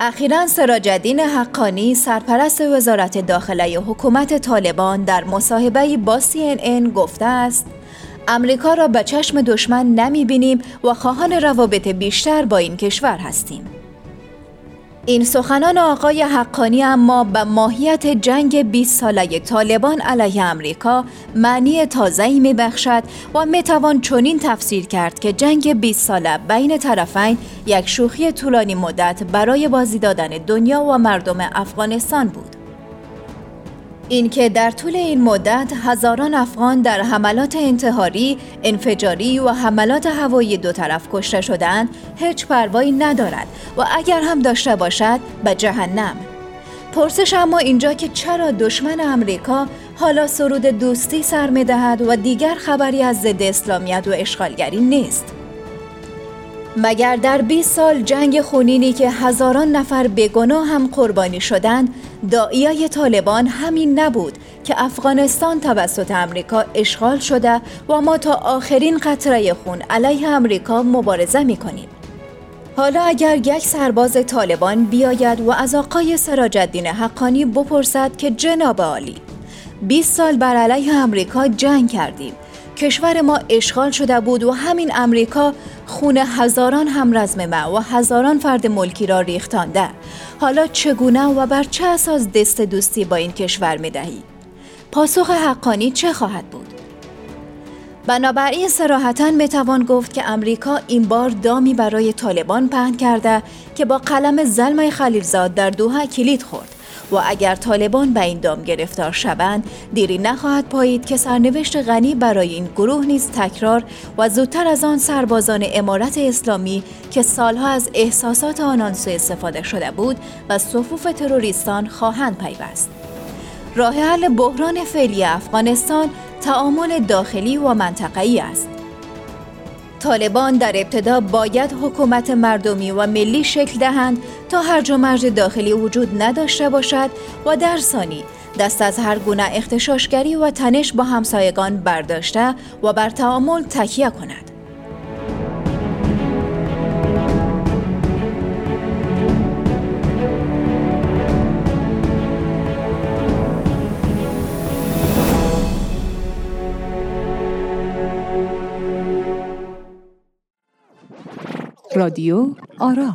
اخیرا سراجدین حقانی سرپرست وزارت داخله حکومت طالبان در مصاحبه با CNN گفته است امریکا را به چشم دشمن نمی بینیم و خواهان روابط بیشتر با این کشور هستیم. این سخنان آقای حقانی اما به ماهیت جنگ 20 ساله طالبان علیه امریکا معنی تازه‌ای میبخشد و می‌توان چنین تفسیر کرد که جنگ 20 ساله بین طرفین یک شوخی طولانی مدت برای بازی دادن دنیا و مردم افغانستان بود. اینکه در طول این مدت هزاران افغان در حملات انتحاری، انفجاری و حملات هوایی دو طرف کشته شدند، هیچ پروایی ندارد و اگر هم داشته باشد به جهنم. پرسش اما اینجا که چرا دشمن امریکا حالا سرود دوستی سر می دهد و دیگر خبری از ضد اسلامیت و اشغالگری نیست. مگر در 20 سال جنگ خونینی که هزاران نفر بگناه هم قربانی شدند دائیای طالبان همین نبود که افغانستان توسط امریکا اشغال شده و ما تا آخرین قطره خون علیه امریکا مبارزه می کنیم. حالا اگر یک سرباز طالبان بیاید و از آقای سراجدین حقانی بپرسد که جناب عالی 20 سال بر علیه امریکا جنگ کردیم کشور ما اشغال شده بود و همین امریکا خون هزاران همرزم ما و هزاران فرد ملکی را ریختانده حالا چگونه و بر چه اساس دست دوستی با این کشور می دهی؟ پاسخ حقانی چه خواهد بود؟ بنابراین سراحتا می‌توان گفت که امریکا این بار دامی برای طالبان پهن کرده که با قلم زلمه خلیلزاد در دوها کلید خورد و اگر طالبان به این دام گرفتار شوند دیری نخواهد پایید که سرنوشت غنی برای این گروه نیز تکرار و زودتر از آن سربازان امارت اسلامی که سالها از احساسات آنان سوء استفاده شده بود و صفوف تروریستان خواهند پیوست. راه حل بحران فعلی افغانستان تعامل داخلی و منطقه‌ای است. طالبان در ابتدا باید حکومت مردمی و ملی شکل دهند تا هرج و مرج داخلی وجود نداشته باشد و در ثانی دست از هر گونه اختشاشگری و تنش با همسایگان برداشته و بر تعامل تکیه کند. رادیو آرا.